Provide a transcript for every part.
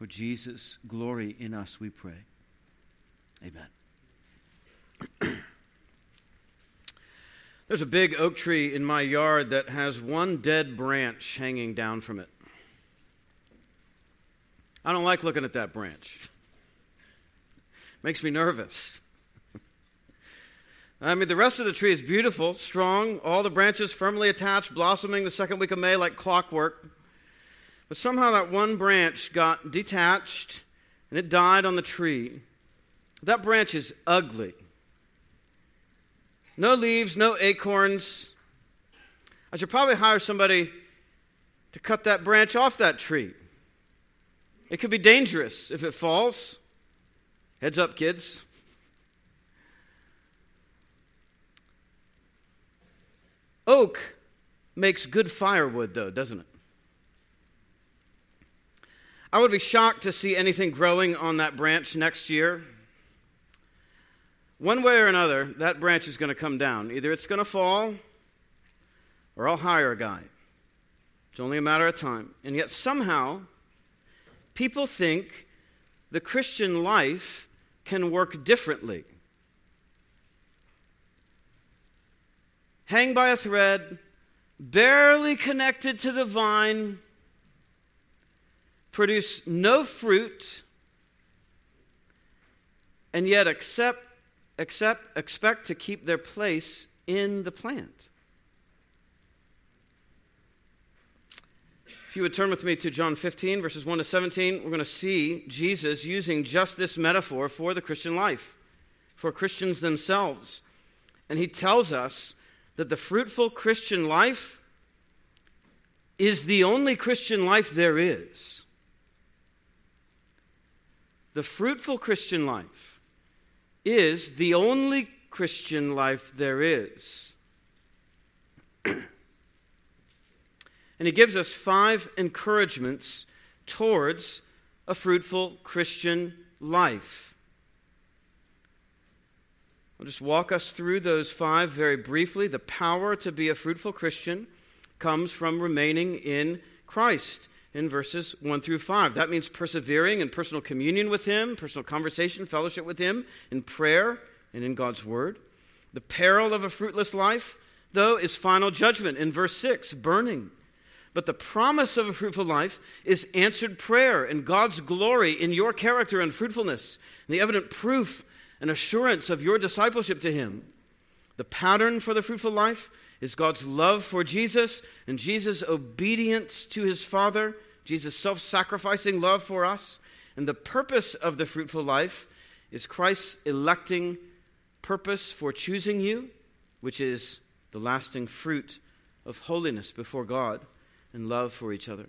for Jesus' glory in us, we pray. Amen. There's a big oak tree in my yard that has one dead branch hanging down from it. I don't like looking at that branch. Makes me nervous. I mean, the rest of the tree is beautiful, strong, all the branches firmly attached, blossoming the second week of May like clockwork. But somehow that one branch got detached and it died on the tree. That branch is ugly. No leaves, no acorns. I should probably hire somebody to cut that branch off that tree. It could be dangerous if it falls. Heads up, kids. Oak makes good firewood, though, doesn't it? I would be shocked to see anything growing on that branch next year. One way or another, that branch is going to come down. Either it's going to fall or I'll hire a guy. It's only a matter of time. And yet, somehow, people think the Christian life can work differently. hang by a thread, barely connected to the vine, produce no fruit, and yet accept, accept, expect to keep their place in the plant. If you would turn with me to John 15, verses 1 to 17, we're going to see Jesus using just this metaphor for the Christian life, for Christians themselves. And he tells us that the fruitful Christian life is the only Christian life there is. The fruitful Christian life is the only Christian life there is. and he gives us five encouragements towards a fruitful Christian life. I'll just walk us through those five very briefly. The power to be a fruitful Christian comes from remaining in Christ in verses 1 through 5. That means persevering in personal communion with Him, personal conversation, fellowship with Him, in prayer and in God's Word. The peril of a fruitless life, though, is final judgment in verse 6, burning. But the promise of a fruitful life is answered prayer and God's glory in your character and fruitfulness. And the evident proof and assurance of your discipleship to Him. The pattern for the fruitful life is God's love for Jesus and Jesus' obedience to His Father, Jesus' self sacrificing love for us. And the purpose of the fruitful life is Christ's electing purpose for choosing you, which is the lasting fruit of holiness before God and love for each other.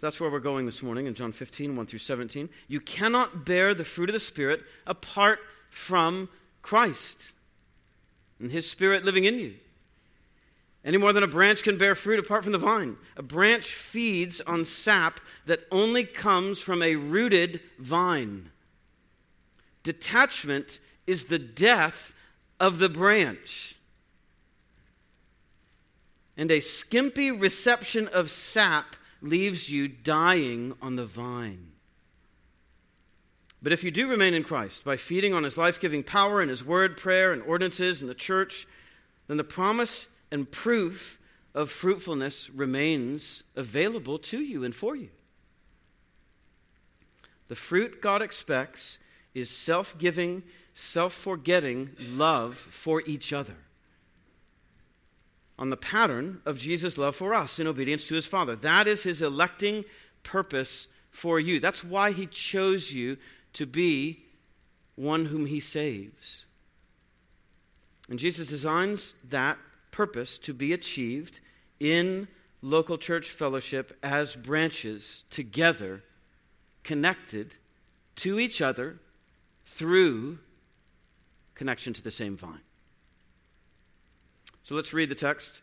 That's where we're going this morning in John 15, 1 through 17. You cannot bear the fruit of the Spirit apart from Christ and His Spirit living in you. Any more than a branch can bear fruit apart from the vine. A branch feeds on sap that only comes from a rooted vine. Detachment is the death of the branch. And a skimpy reception of sap leaves you dying on the vine. But if you do remain in Christ by feeding on his life giving power and his word, prayer, and ordinances in the church, then the promise and proof of fruitfulness remains available to you and for you. The fruit God expects is self giving, self forgetting love for each other on the pattern of Jesus' love for us in obedience to his Father. That is his electing purpose for you. That's why he chose you to be one whom he saves. And Jesus designs that purpose to be achieved in local church fellowship as branches together, connected to each other through connection to the same vine. So let's read the text.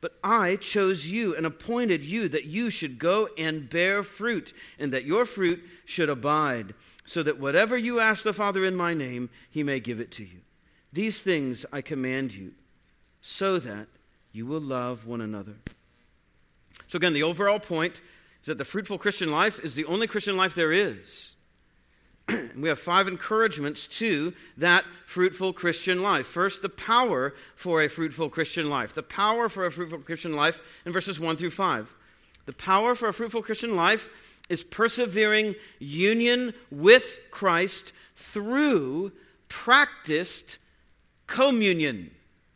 but I chose you and appointed you that you should go and bear fruit, and that your fruit should abide, so that whatever you ask the Father in my name, he may give it to you. These things I command you, so that you will love one another. So, again, the overall point is that the fruitful Christian life is the only Christian life there is. we have five encouragements to that fruitful Christian life. First, the power for a fruitful Christian life. The power for a fruitful Christian life in verses 1 through 5. The power for a fruitful Christian life is persevering union with Christ through practiced communion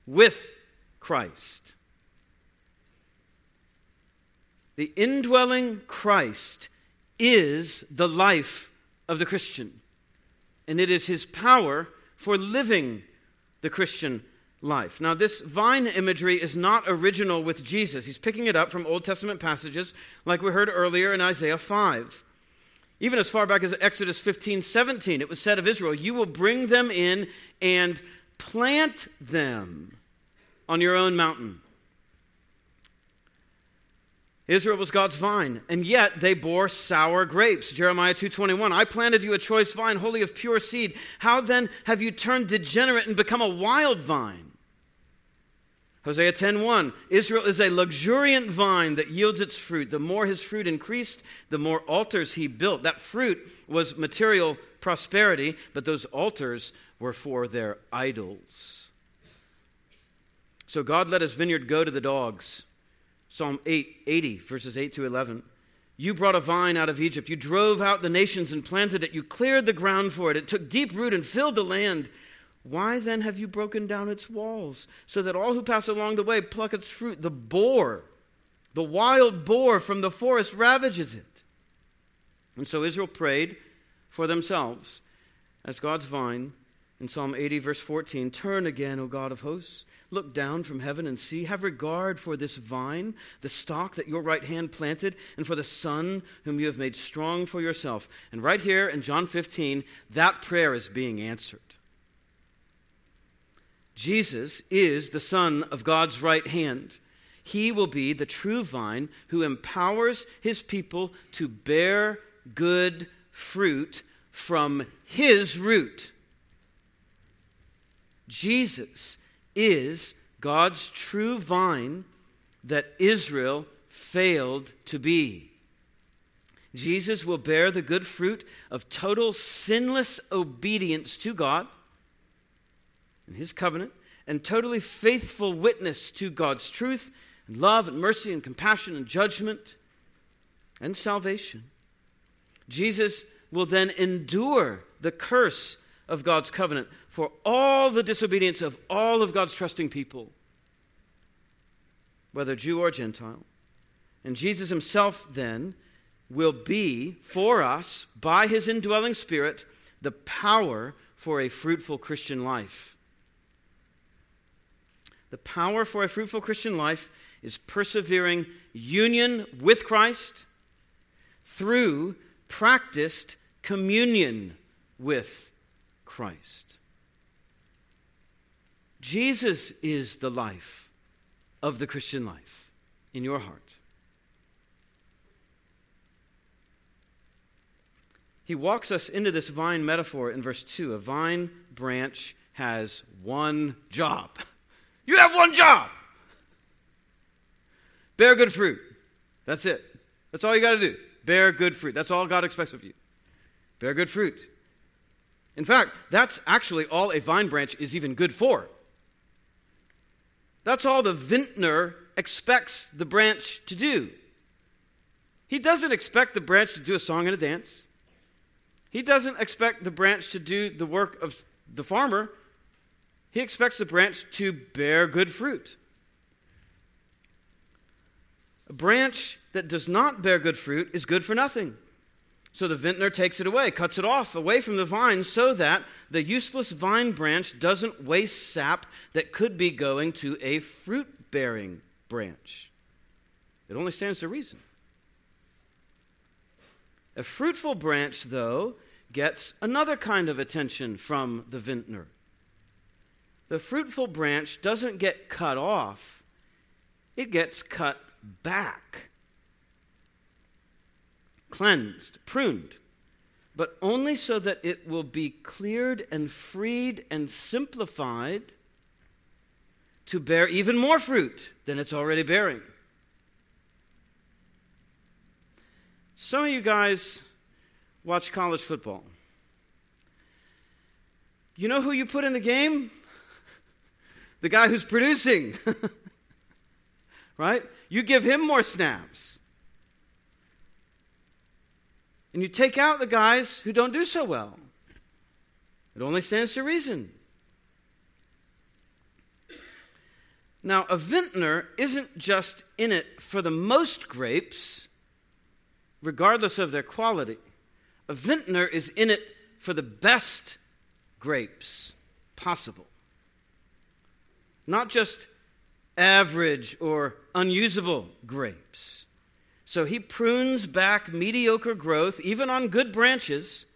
with Christ. The indwelling Christ is the life of the Christian, and it is his power for living the Christian life. Now, this vine imagery is not original with Jesus. He's picking it up from Old Testament passages, like we heard earlier in Isaiah 5. Even as far back as Exodus 15 17, it was said of Israel, You will bring them in and plant them on your own mountain. Israel was God's vine, and yet they bore sour grapes. Jeremiah 2:21, I planted you a choice vine, wholly of pure seed. How then have you turned degenerate and become a wild vine? Hosea 10:1, Israel is a luxuriant vine that yields its fruit. The more his fruit increased, the more altars he built. That fruit was material prosperity, but those altars were for their idols. So God let his vineyard go to the dogs. Psalm 8, 80, verses 8 to 11. You brought a vine out of Egypt. You drove out the nations and planted it. You cleared the ground for it. It took deep root and filled the land. Why then have you broken down its walls, so that all who pass along the way pluck its fruit? The boar, the wild boar from the forest, ravages it. And so Israel prayed for themselves as God's vine in Psalm 80, verse 14 Turn again, O God of hosts. Look down from heaven and see. Have regard for this vine, the stock that your right hand planted, and for the son whom you have made strong for yourself. And right here in John 15, that prayer is being answered. Jesus is the Son of God's right hand. He will be the true vine who empowers his people to bear good fruit from his root. Jesus is God's true vine that Israel failed to be. Jesus will bear the good fruit of total sinless obedience to God and His covenant, and totally faithful witness to God's truth and love and mercy and compassion and judgment and salvation. Jesus will then endure the curse of God's covenant for all the disobedience of all of God's trusting people, whether Jew or Gentile. And Jesus himself then will be for us, by his indwelling spirit, the power for a fruitful Christian life. The power for a fruitful Christian life is persevering union with Christ through practiced communion with Christ. Jesus is the life of the Christian life in your heart. He walks us into this vine metaphor in verse 2. A vine branch has one job. You have one job. Bear good fruit. That's it. That's all you got to do. Bear good fruit. That's all God expects of you. Bear good fruit. In fact, that's actually all a vine branch is even good for. That's all the vintner expects the branch to do. He doesn't expect the branch to do a song and a dance. He doesn't expect the branch to do the work of the farmer. He expects the branch to bear good fruit. A branch that does not bear good fruit is good for nothing. So the vintner takes it away, cuts it off away from the vine, so that the useless vine branch doesn't waste sap that could be going to a fruit bearing branch. It only stands to reason. A fruitful branch, though, gets another kind of attention from the vintner. The fruitful branch doesn't get cut off, it gets cut back cleansed, pruned, but only so that it will be cleared and freed and simplified to bear even more fruit than it's already bearing. Some of you guys watch college football. You know who you put in the game? The guy who's producing. right? You give him more snaps. And you take out the guys who don't do so well. It only stands to reason. Now, a vintner isn't just in it for the most grapes, regardless of their quality. A vintner is in it for the best grapes possible. Not just average or unusable grapes. So he prunes back mediocre growth, even on good branches,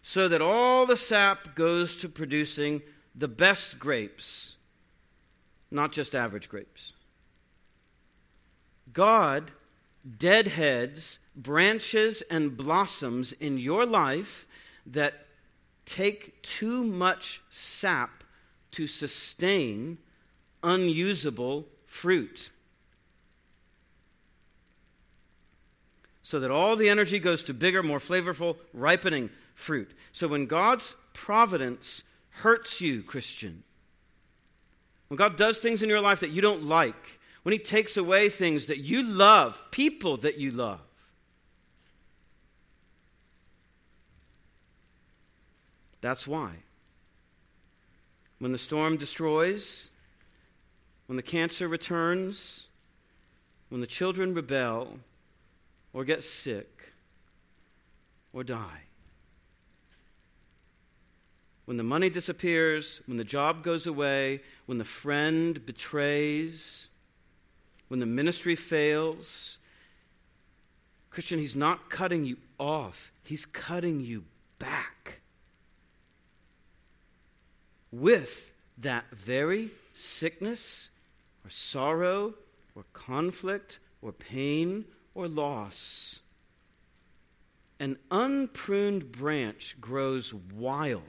so that all the sap goes to producing the best grapes, not just average grapes. God deadheads branches and blossoms in your life that take too much sap to sustain unusable fruit. So that all the energy goes to bigger, more flavorful, ripening fruit. So when God's providence hurts you, Christian, when God does things in your life that you don't like, when He takes away things that you love, people that you love, that's why. When the storm destroys, when the cancer returns, when the children rebel, or get sick or die. When the money disappears, when the job goes away, when the friend betrays, when the ministry fails, Christian, he's not cutting you off, he's cutting you back. With that very sickness or sorrow or conflict or pain or loss. An unpruned branch grows wild.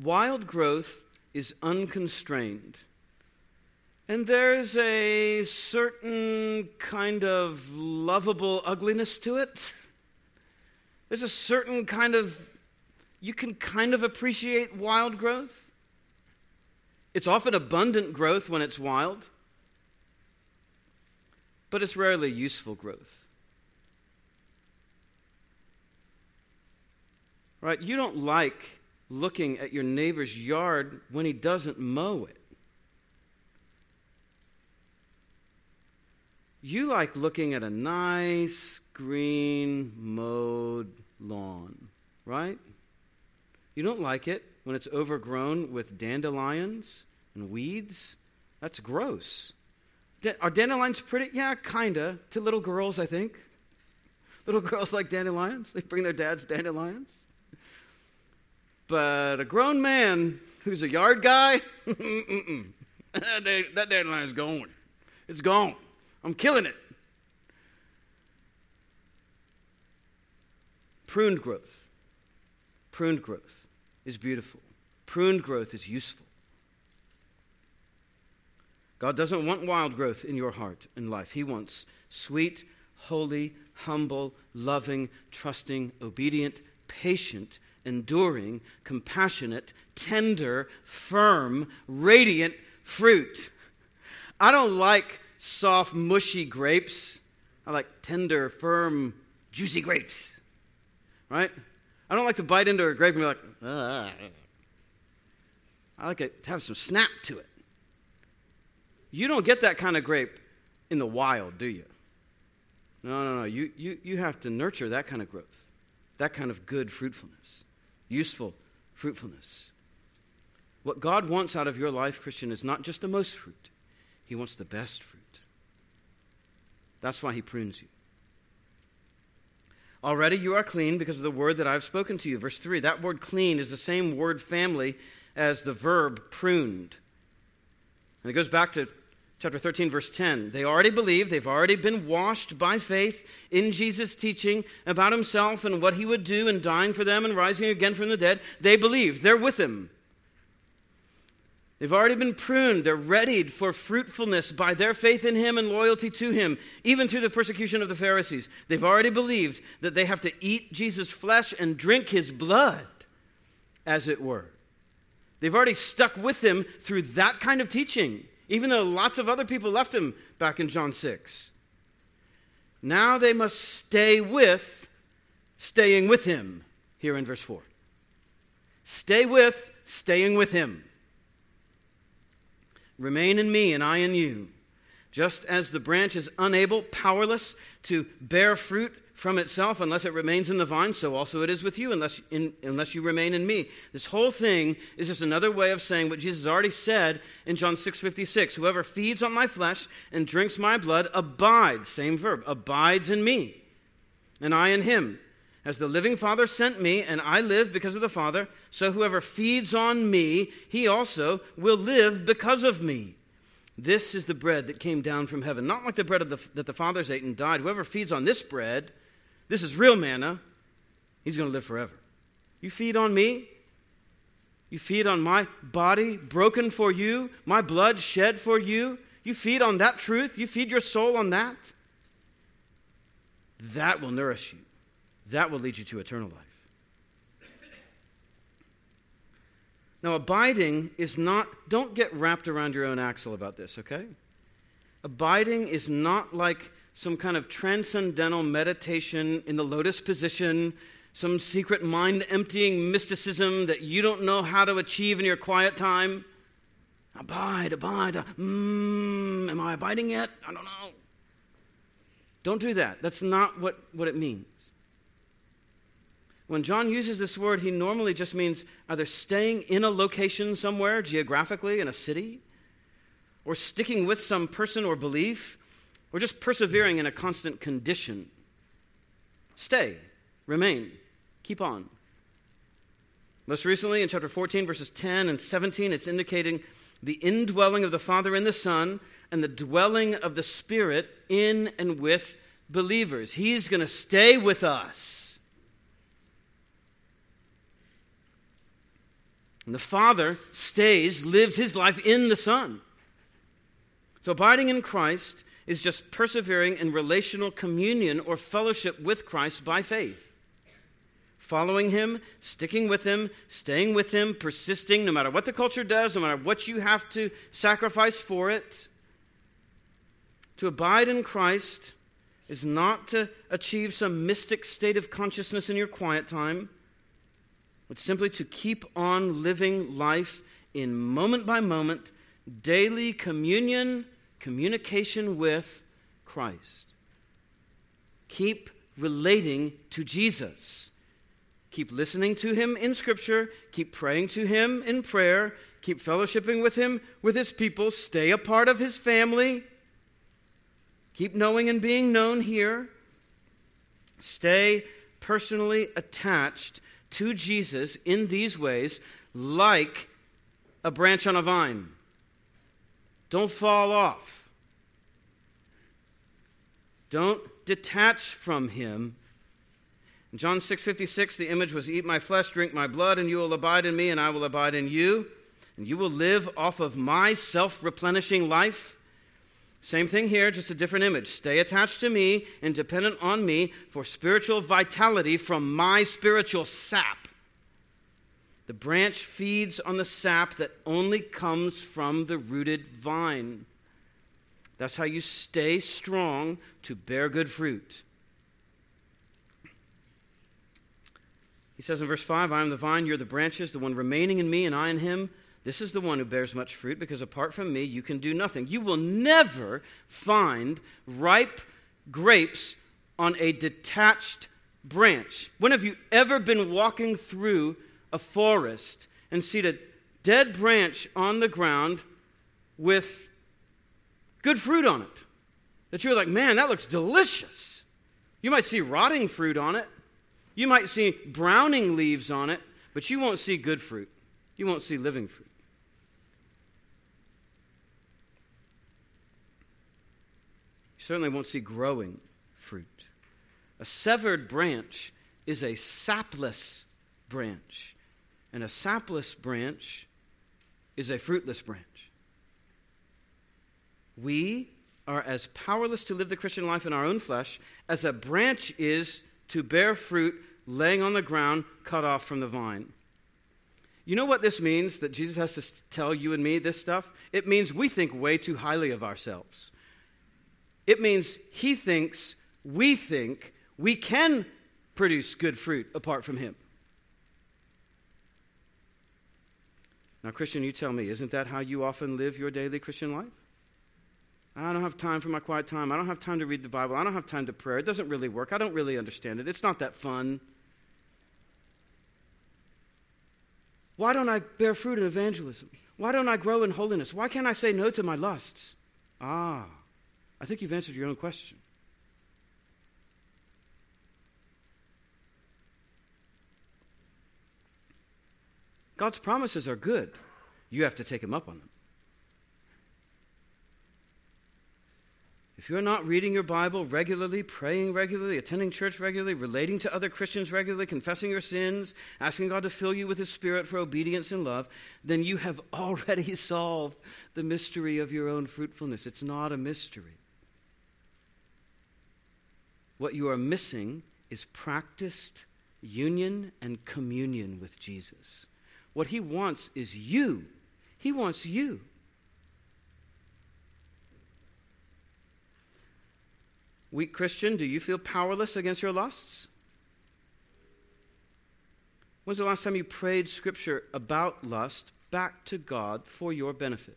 Wild growth is unconstrained. And there's a certain kind of lovable ugliness to it. There's a certain kind of, you can kind of appreciate wild growth. It's often abundant growth when it's wild but it's rarely useful growth. Right? You don't like looking at your neighbor's yard when he doesn't mow it. You like looking at a nice, green, mowed lawn, right? You don't like it when it's overgrown with dandelions and weeds, that's gross. Are dandelions pretty? Yeah, kinda. To little girls, I think. Little girls like dandelions. They bring their dads dandelions. But a grown man who's a yard guy, that dandelion's gone. It's gone. I'm killing it. Pruned growth. Pruned growth is beautiful. Pruned growth is useful. God doesn't want wild growth in your heart and life. He wants sweet, holy, humble, loving, trusting, obedient, patient, enduring, compassionate, tender, firm, radiant fruit. I don't like soft, mushy grapes. I like tender, firm, juicy grapes. Right? I don't like to bite into a grape and be like, Ugh. I like it to have some snap to it. You don't get that kind of grape in the wild, do you? No, no, no. You, you, you have to nurture that kind of growth, that kind of good fruitfulness, useful fruitfulness. What God wants out of your life, Christian, is not just the most fruit, He wants the best fruit. That's why He prunes you. Already you are clean because of the word that I've spoken to you. Verse 3 that word clean is the same word family as the verb pruned. And it goes back to chapter 13, verse 10. They already believe, they've already been washed by faith in Jesus' teaching about himself and what he would do in dying for them and rising again from the dead. They believe, they're with him. They've already been pruned. They're readied for fruitfulness by their faith in Him and loyalty to Him, even through the persecution of the Pharisees. They've already believed that they have to eat Jesus' flesh and drink His blood, as it were. They've already stuck with Him through that kind of teaching even though lots of other people left him back in John 6. Now they must stay with, staying with him, here in verse 4. Stay with, staying with him. Remain in me, and I in you. Just as the branch is unable, powerless to bear fruit from itself unless it remains in the vine, so also it is with you unless, in, unless you remain in me. This whole thing is just another way of saying what Jesus already said in John 6:56. Whoever feeds on my flesh and drinks my blood abides, same verb, abides in me, and I in him. As the living Father sent me, and I live because of the Father, so whoever feeds on me, he also will live because of me. This is the bread that came down from heaven, not like the bread the, that the fathers ate and died. Whoever feeds on this bread this is real manna. He's going to live forever. You feed on me. You feed on my body broken for you, my blood shed for you. You feed on that truth. You feed your soul on that. That will nourish you. That will lead you to eternal life. Now, abiding is not, don't get wrapped around your own axle about this, okay? Abiding is not like some kind of transcendental meditation in the lotus position, some secret mind emptying mysticism that you don't know how to achieve in your quiet time. Abide, abide. Mm, am I abiding yet? I don't know. Don't do that. That's not what, what it means. When John uses this word, he normally just means either staying in a location somewhere geographically in a city, or sticking with some person or belief, or just persevering in a constant condition. Stay, remain, keep on. Most recently, in chapter 14, verses 10 and 17, it's indicating the indwelling of the Father in the Son and the dwelling of the Spirit in and with believers. He's going to stay with us. And the Father stays, lives his life in the Son. So abiding in Christ is just persevering in relational communion or fellowship with Christ by faith. Following him, sticking with him, staying with him, persisting no matter what the culture does, no matter what you have to sacrifice for it. To abide in Christ is not to achieve some mystic state of consciousness in your quiet time, but simply to keep on living life in moment by moment, daily communion communication with Christ. Keep relating to Jesus. keep listening to him in Scripture, keep praying to him in prayer, keep fellowshipping with him with his people, stay a part of his family, keep knowing and being known here, stay personally attached to Jesus in these ways, like a branch on a vine. Don't fall off. Don't detach from him. In John 6:56 the image was eat my flesh drink my blood and you will abide in me and I will abide in you and you will live off of my self-replenishing life. Same thing here, just a different image. Stay attached to me and dependent on me for spiritual vitality from my spiritual sap. The branch feeds on the sap that only comes from the rooted vine. That's how you stay strong to bear good fruit. He says in verse 5 I am the vine, you're the branches, the one remaining in me, and I in him. This is the one who bears much fruit, because apart from me, you can do nothing. You will never find ripe grapes on a detached branch. When have you ever been walking through a forest and seen a dead branch on the ground with good fruit on it? That you're like, man, that looks delicious. You might see rotting fruit on it, you might see browning leaves on it, but you won't see good fruit. You won't see living fruit. You certainly won't see growing fruit. A severed branch is a sapless branch, and a sapless branch is a fruitless branch. We are as powerless to live the Christian life in our own flesh as a branch is to bear fruit laying on the ground, cut off from the vine. You know what this means that Jesus has to tell you and me this stuff? It means we think way too highly of ourselves. It means he thinks we think we can produce good fruit apart from him. Now, Christian, you tell me, isn't that how you often live your daily Christian life? I don't have time for my quiet time. I don't have time to read the Bible. I don't have time to pray. It doesn't really work. I don't really understand it. It's not that fun. Why don't I bear fruit in evangelism? Why don't I grow in holiness? Why can't I say no to my lusts? Ah, I think you've answered your own question. God's promises are good. You have to take Him up on them. If you're not reading your Bible regularly, praying regularly, attending church regularly, relating to other Christians regularly, confessing your sins, asking God to fill you with His Spirit for obedience and love, then you have already solved the mystery of your own fruitfulness. It's not a mystery. What you are missing is practiced union and communion with Jesus. What He wants is you. He wants you. Weak Christian, do you feel powerless against your lusts? When's the last time you prayed scripture about lust back to God for your benefit?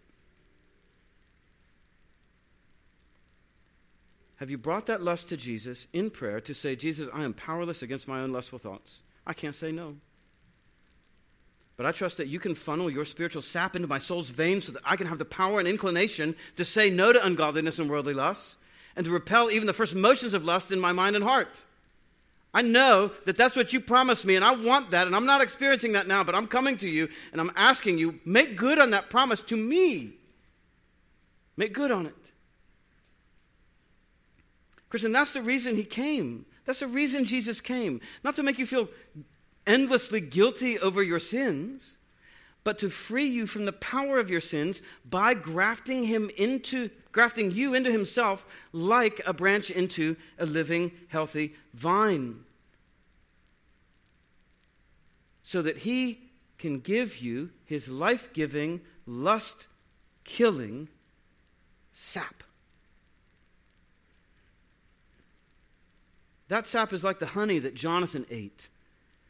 Have you brought that lust to Jesus in prayer to say, Jesus, I am powerless against my own lustful thoughts? I can't say no. But I trust that you can funnel your spiritual sap into my soul's veins so that I can have the power and inclination to say no to ungodliness and worldly lusts and to repel even the first motions of lust in my mind and heart. I know that that's what you promised me, and I want that, and I'm not experiencing that now, but I'm coming to you and I'm asking you, make good on that promise to me. Make good on it. Christian, that's the reason he came. That's the reason Jesus came. Not to make you feel endlessly guilty over your sins, but to free you from the power of your sins by grafting him into grafting you into himself like a branch into a living healthy vine. So that he can give you his life-giving lust killing sap. That sap is like the honey that Jonathan ate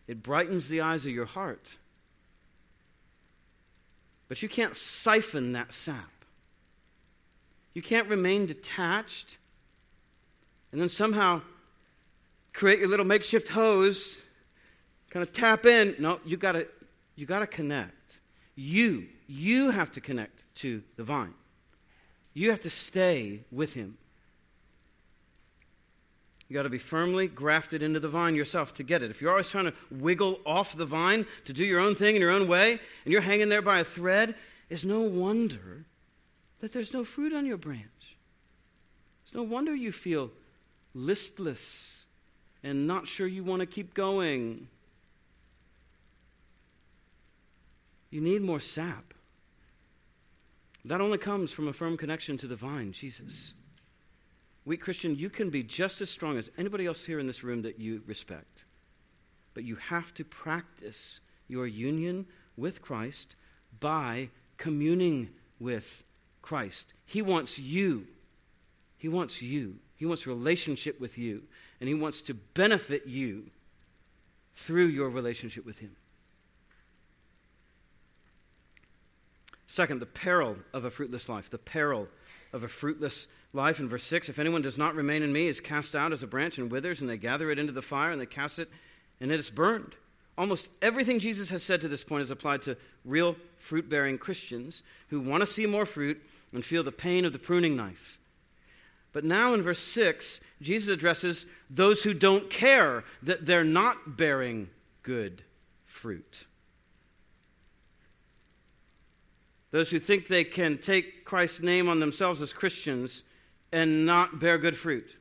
it brightens the eyes of your heart but you can't siphon that sap. You can't remain detached and then somehow create your little makeshift hose kind of tap in. No, you got to you got to connect. You you have to connect to the vine. You have to stay with him. You got to be firmly grafted into the vine yourself to get it. If you're always trying to wiggle off the vine to do your own thing in your own way, and you're hanging there by a thread, it's no wonder that there's no fruit on your branch. It's no wonder you feel listless and not sure you want to keep going. You need more sap. That only comes from a firm connection to the vine, Jesus. Weak Christian, you can be just as strong as anybody else here in this room that you respect. But you have to practice your union with Christ by communing with Christ. He wants you. He wants you. He wants relationship with you. And He wants to benefit you through your relationship with Him. Second, the peril of a fruitless life. The peril of a fruitless life. In verse 6, if anyone does not remain in me, is cast out as a branch and withers, and they gather it into the fire and they cast it, and it is burned. Almost everything Jesus has said to this point is applied to real fruit bearing Christians who want to see more fruit and feel the pain of the pruning knife. But now in verse 6, Jesus addresses those who don't care that they're not bearing good fruit. Those who think they can take Christ's name on themselves as Christians and not bear good fruit.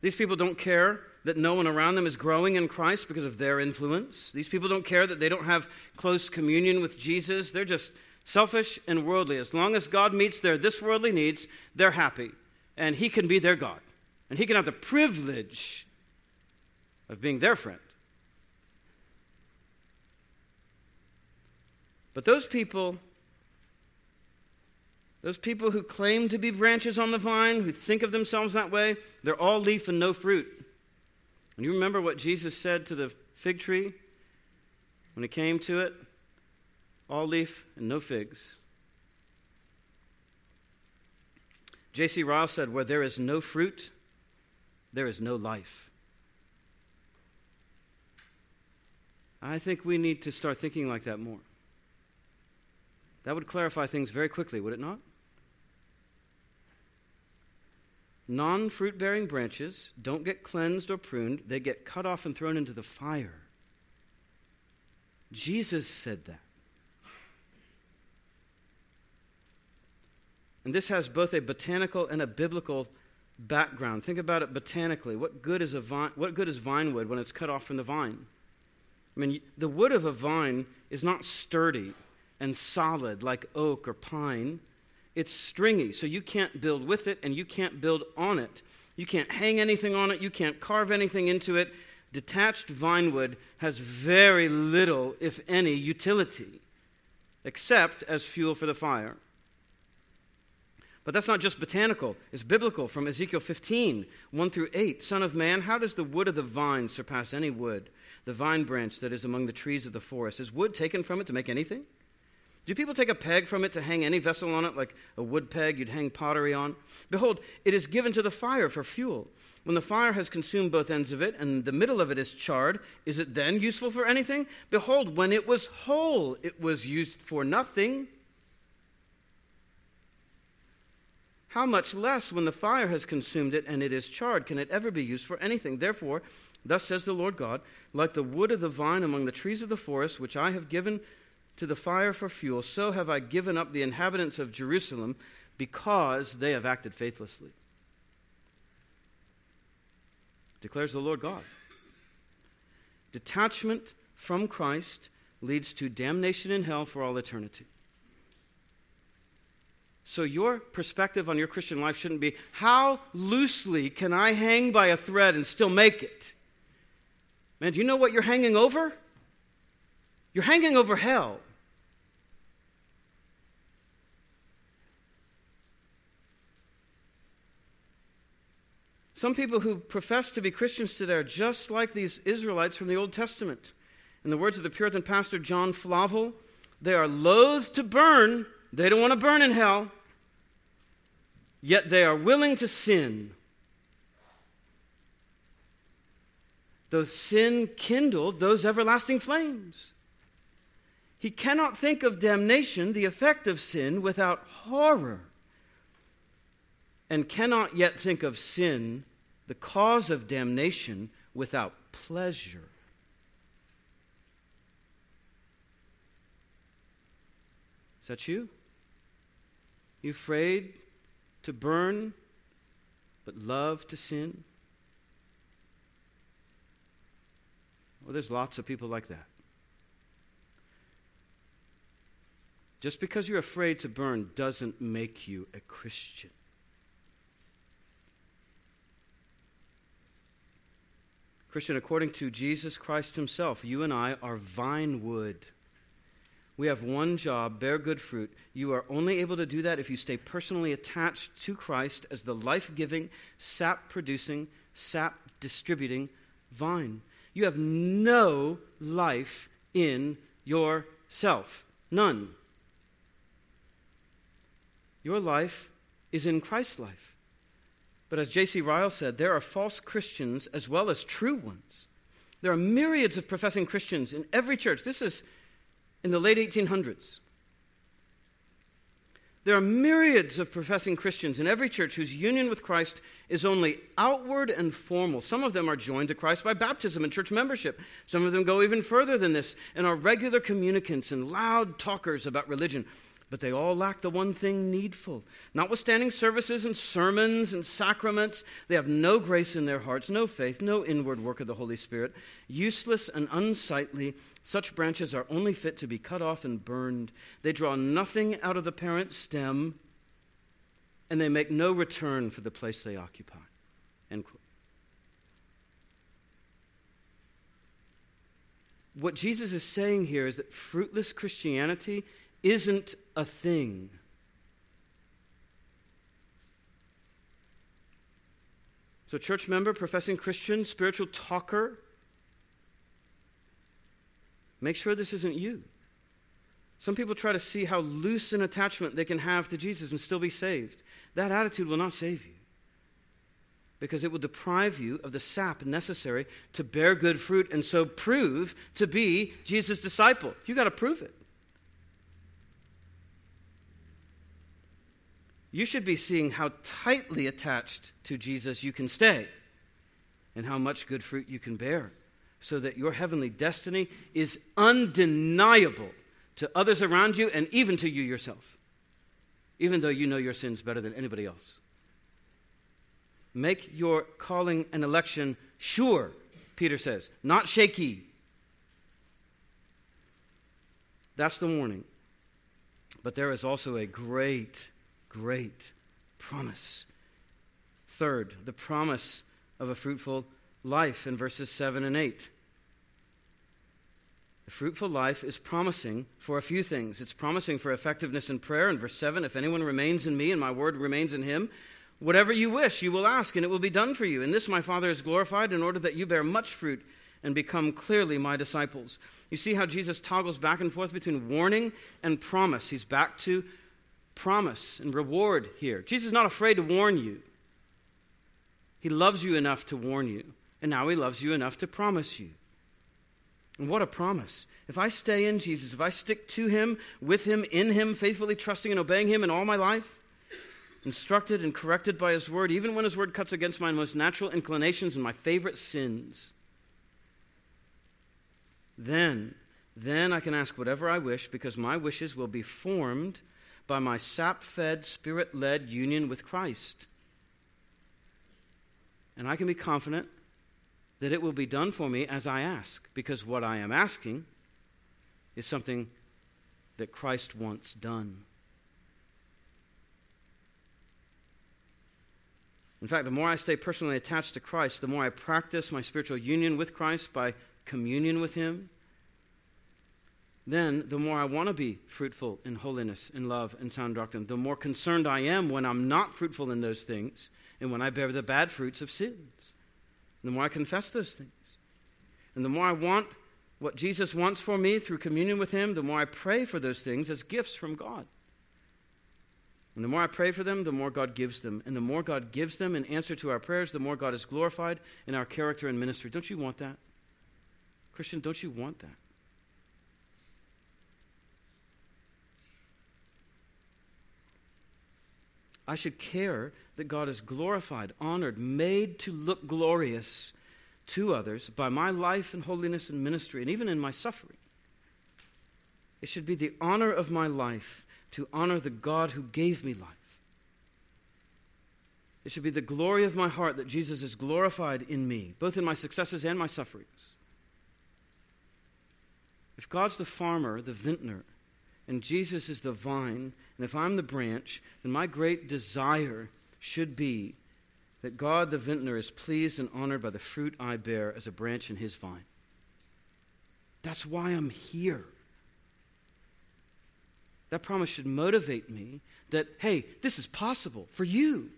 These people don't care that no one around them is growing in Christ because of their influence. These people don't care that they don't have close communion with Jesus. They're just selfish and worldly. As long as God meets their this worldly needs, they're happy. And He can be their God. And He can have the privilege of being their friend. But those people those people who claim to be branches on the vine, who think of themselves that way, they're all leaf and no fruit. And you remember what Jesus said to the fig tree when it came to it? All leaf and no figs. J.C. Ryle said, Where there is no fruit, there is no life. I think we need to start thinking like that more. That would clarify things very quickly, would it not? Non fruit bearing branches don't get cleansed or pruned, they get cut off and thrown into the fire. Jesus said that. And this has both a botanical and a biblical background. Think about it botanically. What good is a vine, what good is vine wood when it's cut off from the vine? I mean, the wood of a vine is not sturdy and solid like oak or pine. It's stringy, so you can't build with it and you can't build on it. You can't hang anything on it, you can't carve anything into it. Detached vine wood has very little, if any, utility, except as fuel for the fire. But that's not just botanical, it's biblical from Ezekiel 15, 1 through 8. Son of man, how does the wood of the vine surpass any wood, the vine branch that is among the trees of the forest? Is wood taken from it to make anything? Do people take a peg from it to hang any vessel on it, like a wood peg you'd hang pottery on? Behold, it is given to the fire for fuel. When the fire has consumed both ends of it, and the middle of it is charred, is it then useful for anything? Behold, when it was whole, it was used for nothing. How much less when the fire has consumed it and it is charred can it ever be used for anything? Therefore, thus says the Lord God, like the wood of the vine among the trees of the forest, which I have given to the fire for fuel, so have I given up the inhabitants of Jerusalem because they have acted faithlessly. Declares the Lord God. Detachment from Christ leads to damnation in hell for all eternity. So, your perspective on your Christian life shouldn't be how loosely can I hang by a thread and still make it? Man, do you know what you're hanging over? You're hanging over hell. Some people who profess to be Christians today are just like these Israelites from the Old Testament. In the words of the Puritan pastor John Flavel, they are loath to burn. They don't want to burn in hell. Yet they are willing to sin. though sin kindled those everlasting flames. He cannot think of damnation, the effect of sin, without horror, and cannot yet think of sin, the cause of damnation, without pleasure. Is that you? You afraid to burn, but love to sin? Well, there's lots of people like that. Just because you're afraid to burn doesn't make you a Christian. Christian, according to Jesus Christ Himself, you and I are vine wood. We have one job bear good fruit. You are only able to do that if you stay personally attached to Christ as the life giving, sap producing, sap distributing vine. You have no life in yourself. None. Your life is in Christ's life. But as J.C. Ryle said, there are false Christians as well as true ones. There are myriads of professing Christians in every church. This is in the late 1800s. There are myriads of professing Christians in every church whose union with Christ is only outward and formal. Some of them are joined to Christ by baptism and church membership. Some of them go even further than this and are regular communicants and loud talkers about religion but they all lack the one thing needful. Notwithstanding services and sermons and sacraments, they have no grace in their hearts, no faith, no inward work of the Holy Spirit. Useless and unsightly, such branches are only fit to be cut off and burned. They draw nothing out of the parent stem, and they make no return for the place they occupy. End quote. What Jesus is saying here is that fruitless Christianity isn't a thing. So, church member, professing Christian, spiritual talker, make sure this isn't you. Some people try to see how loose an attachment they can have to Jesus and still be saved. That attitude will not save you because it will deprive you of the sap necessary to bear good fruit and so prove to be Jesus' disciple. You got to prove it. You should be seeing how tightly attached to Jesus you can stay and how much good fruit you can bear so that your heavenly destiny is undeniable to others around you and even to you yourself, even though you know your sins better than anybody else. Make your calling and election sure, Peter says, not shaky. That's the warning. But there is also a great great promise. Third, the promise of a fruitful life in verses 7 and 8. The fruitful life is promising for a few things. It's promising for effectiveness in prayer. In verse 7, if anyone remains in me and my word remains in him, whatever you wish, you will ask, and it will be done for you. In this my Father is glorified, in order that you bear much fruit and become clearly my disciples. You see how Jesus toggles back and forth between warning and promise. He's back to promise and reward here. Jesus is not afraid to warn you. He loves you enough to warn you, and now he loves you enough to promise you. And what a promise. If I stay in Jesus, if I stick to him, with him, in him, faithfully trusting and obeying him in all my life, instructed and corrected by his word, even when his word cuts against my most natural inclinations and my favorite sins, then, then I can ask whatever I wish because my wishes will be formed by my sap fed, spirit led union with Christ. And I can be confident that it will be done for me as I ask, because what I am asking is something that Christ wants done. In fact, the more I stay personally attached to Christ, the more I practice my spiritual union with Christ by communion with Him, then the more I want to be fruitful in holiness, in love, and sound doctrine, the more concerned I am when I'm not fruitful in those things and when I bear the bad fruits of sins. The more I confess those things. And the more I want what Jesus wants for me through communion with Him, the more I pray for those things as gifts from God. And the more I pray for them, the more God gives them. And the more God gives them in answer to our prayers, the more God is glorified in our character and ministry. Don't you want that? Christian, don't you want that? I should care that God is glorified, honored, made to look glorious to others by my life and holiness and ministry, and even in my suffering. It should be the honor of my life to honor the God who gave me life. It should be the glory of my heart that Jesus is glorified in me, both in my successes and my sufferings. If God's the farmer, the vintner, and Jesus is the vine, and if I'm the branch, then my great desire should be that God the vintner is pleased and honored by the fruit I bear as a branch in his vine. That's why I'm here. That promise should motivate me that, hey, this is possible for you.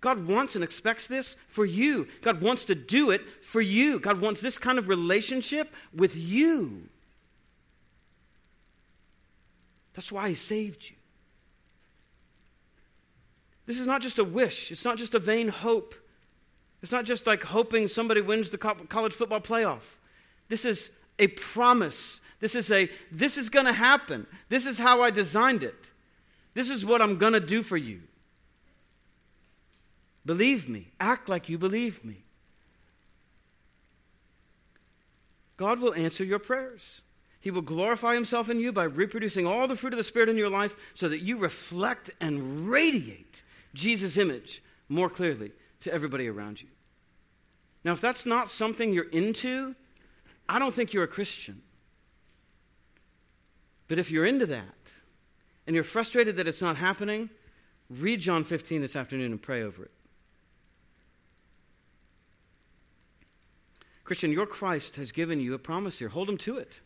God wants and expects this for you. God wants to do it for you. God wants this kind of relationship with you. That's why He saved you. This is not just a wish, it's not just a vain hope. It's not just like hoping somebody wins the college football playoff. This is a promise. This is a, this is going to happen. This is how I designed it. This is what I'm going to do for you. Believe me. Act like you believe me. God will answer your prayers. He will glorify himself in you by reproducing all the fruit of the Spirit in your life so that you reflect and radiate Jesus' image more clearly to everybody around you. Now, if that's not something you're into, I don't think you're a Christian. But if you're into that and you're frustrated that it's not happening, read John 15 this afternoon and pray over it. Christian, your Christ has given you a promise here. Hold him to it.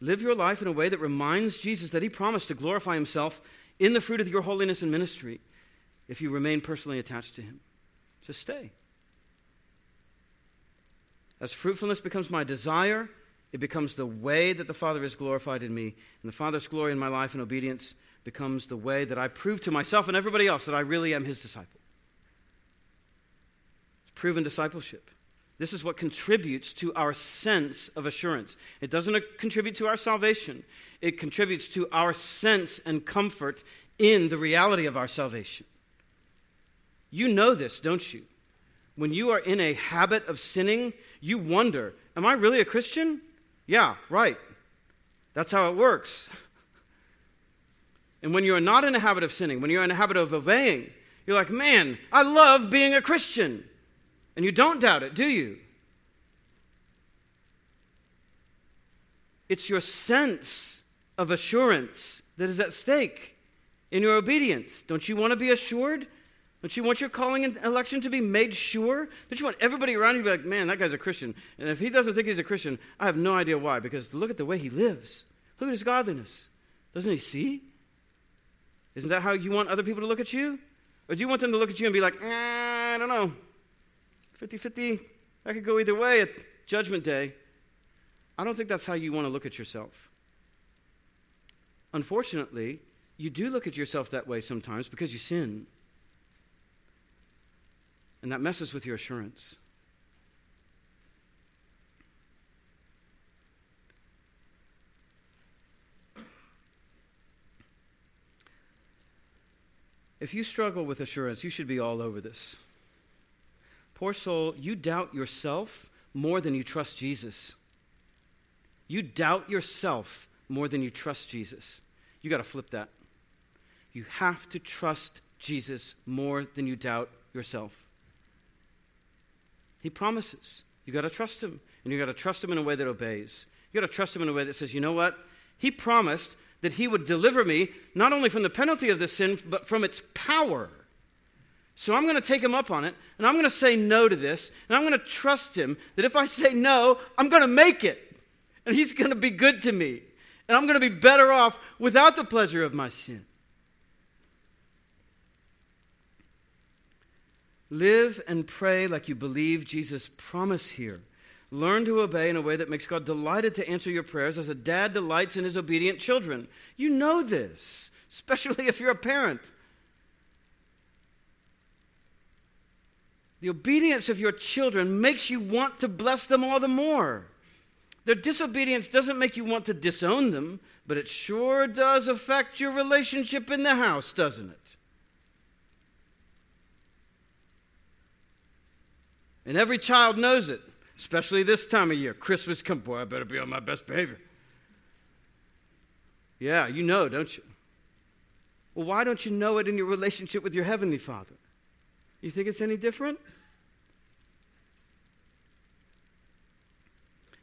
Live your life in a way that reminds Jesus that he promised to glorify himself in the fruit of your holiness and ministry if you remain personally attached to him. So stay. As fruitfulness becomes my desire, it becomes the way that the Father is glorified in me, and the Father's glory in my life and obedience becomes the way that I prove to myself and everybody else that I really am his disciple. It's proven discipleship. This is what contributes to our sense of assurance. It doesn't contribute to our salvation, it contributes to our sense and comfort in the reality of our salvation. You know this, don't you? When you are in a habit of sinning, you wonder, Am I really a Christian? Yeah, right. That's how it works. And when you're not in a habit of sinning, when you're in a habit of obeying, you're like, Man, I love being a Christian. And you don't doubt it, do you? It's your sense of assurance that is at stake in your obedience. Don't you want to be assured? Don't you want your calling and election to be made sure? Don't you want everybody around you to be like, man, that guy's a Christian? And if he doesn't think he's a Christian, I have no idea why, because look at the way he lives. Look at his godliness. Doesn't he see? Isn't that how you want other people to look at you? Or do you want them to look at you and be like, eh, I don't know, 50 50, that could go either way at Judgment Day? I don't think that's how you want to look at yourself. Unfortunately, you do look at yourself that way sometimes because you sin. And that messes with your assurance. If you struggle with assurance, you should be all over this. Poor soul, you doubt yourself more than you trust Jesus. You doubt yourself more than you trust Jesus. You got to flip that. You have to trust Jesus more than you doubt yourself. He promises. You got to trust him. And you got to trust him in a way that obeys. You got to trust him in a way that says, you know what? He promised that he would deliver me not only from the penalty of this sin, but from its power. So I'm going to take him up on it, and I'm going to say no to this, and I'm going to trust him that if I say no, I'm going to make it. And he's going to be good to me. And I'm going to be better off without the pleasure of my sin. Live and pray like you believe Jesus' promise here. Learn to obey in a way that makes God delighted to answer your prayers as a dad delights in his obedient children. You know this, especially if you're a parent. The obedience of your children makes you want to bless them all the more. Their disobedience doesn't make you want to disown them, but it sure does affect your relationship in the house, doesn't it? And every child knows it, especially this time of year. Christmas come, boy, I better be on my best behavior. Yeah, you know, don't you? Well, why don't you know it in your relationship with your Heavenly Father? You think it's any different?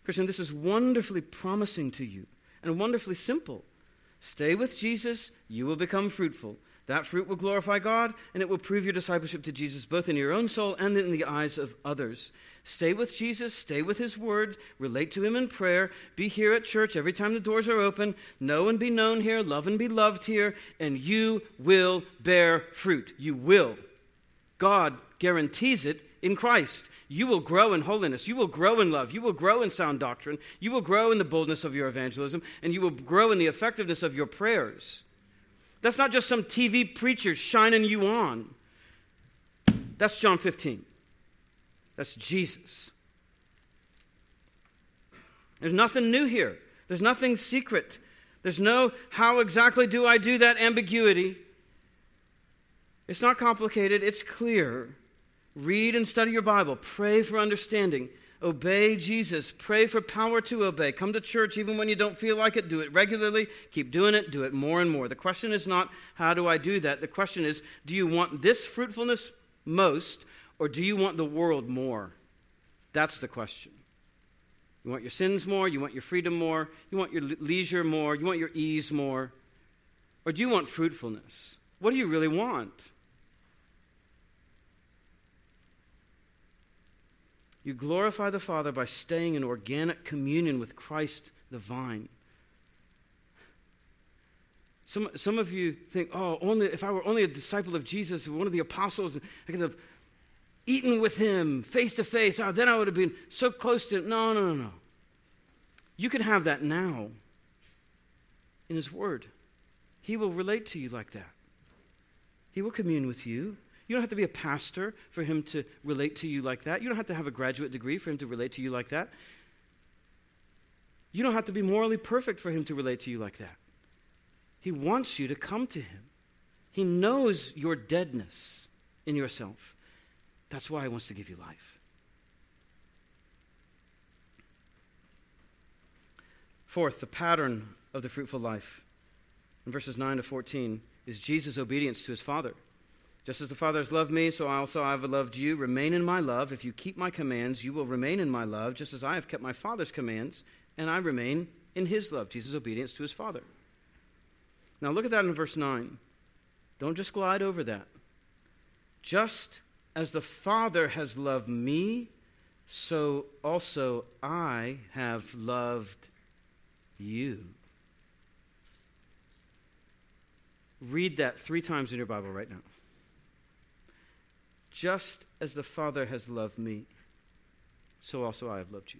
Christian, this is wonderfully promising to you and wonderfully simple. Stay with Jesus, you will become fruitful. That fruit will glorify God, and it will prove your discipleship to Jesus both in your own soul and in the eyes of others. Stay with Jesus, stay with His Word, relate to Him in prayer, be here at church every time the doors are open, know and be known here, love and be loved here, and you will bear fruit. You will. God guarantees it in Christ. You will grow in holiness. You will grow in love. You will grow in sound doctrine. You will grow in the boldness of your evangelism, and you will grow in the effectiveness of your prayers. That's not just some TV preacher shining you on. That's John 15. That's Jesus. There's nothing new here. There's nothing secret. There's no how exactly do I do that ambiguity. It's not complicated, it's clear. Read and study your Bible. Pray for understanding. Obey Jesus. Pray for power to obey. Come to church even when you don't feel like it. Do it regularly. Keep doing it. Do it more and more. The question is not, how do I do that? The question is, do you want this fruitfulness most, or do you want the world more? That's the question. You want your sins more? You want your freedom more? You want your leisure more? You want your ease more? Or do you want fruitfulness? What do you really want? You glorify the Father by staying in organic communion with Christ the vine. Some, some of you think, oh, only if I were only a disciple of Jesus, one of the apostles, I could have eaten with him face to face. Oh, then I would have been so close to him. No, no, no, no. You can have that now in his word. He will relate to you like that. He will commune with you. You don't have to be a pastor for him to relate to you like that. You don't have to have a graduate degree for him to relate to you like that. You don't have to be morally perfect for him to relate to you like that. He wants you to come to him. He knows your deadness in yourself. That's why he wants to give you life. Fourth, the pattern of the fruitful life in verses 9 to 14 is Jesus' obedience to his Father. Just as the Father has loved me, so also I have loved you. Remain in my love. If you keep my commands, you will remain in my love, just as I have kept my Father's commands, and I remain in his love. Jesus' obedience to his Father. Now look at that in verse 9. Don't just glide over that. Just as the Father has loved me, so also I have loved you. Read that three times in your Bible right now. Just as the Father has loved me, so also I have loved you.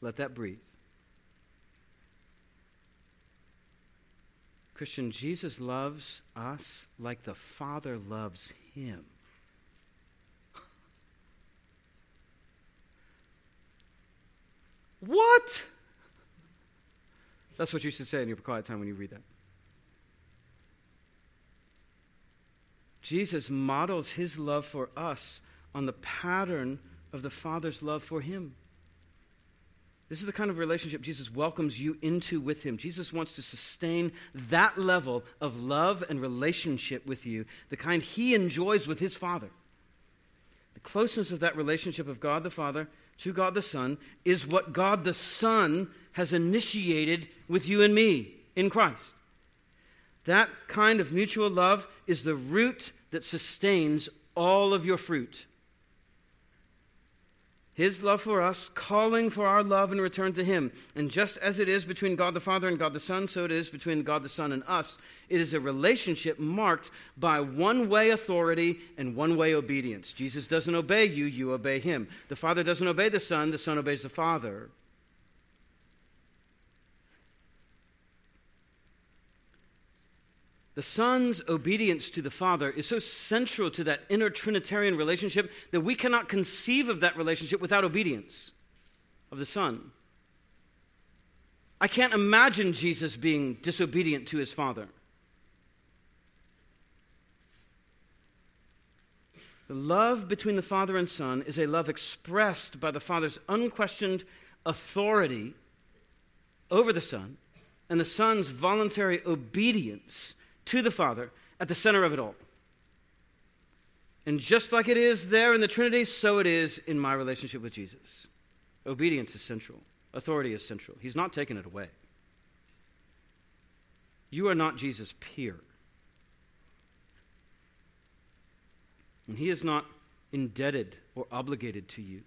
Let that breathe. Christian, Jesus loves us like the Father loves him. what? That's what you should say in your quiet time when you read that. Jesus models his love for us on the pattern of the Father's love for him. This is the kind of relationship Jesus welcomes you into with him. Jesus wants to sustain that level of love and relationship with you, the kind he enjoys with his Father. The closeness of that relationship of God the Father to God the Son is what God the Son has initiated with you and me in Christ. That kind of mutual love is the root that sustains all of your fruit. His love for us, calling for our love in return to Him. And just as it is between God the Father and God the Son, so it is between God the Son and us. It is a relationship marked by one way authority and one way obedience. Jesus doesn't obey you, you obey Him. The Father doesn't obey the Son, the Son obeys the Father. The Son's obedience to the Father is so central to that inner Trinitarian relationship that we cannot conceive of that relationship without obedience of the Son. I can't imagine Jesus being disobedient to his Father. The love between the Father and Son is a love expressed by the Father's unquestioned authority over the Son and the Son's voluntary obedience to the Father at the center of it all. And just like it is there in the Trinity, so it is in my relationship with Jesus. Obedience is central, authority is central. He's not taking it away. You are not Jesus' peer. And he is not indebted or obligated to you.